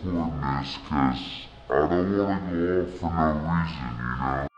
recording this because I don't want to go off for no reason, you know?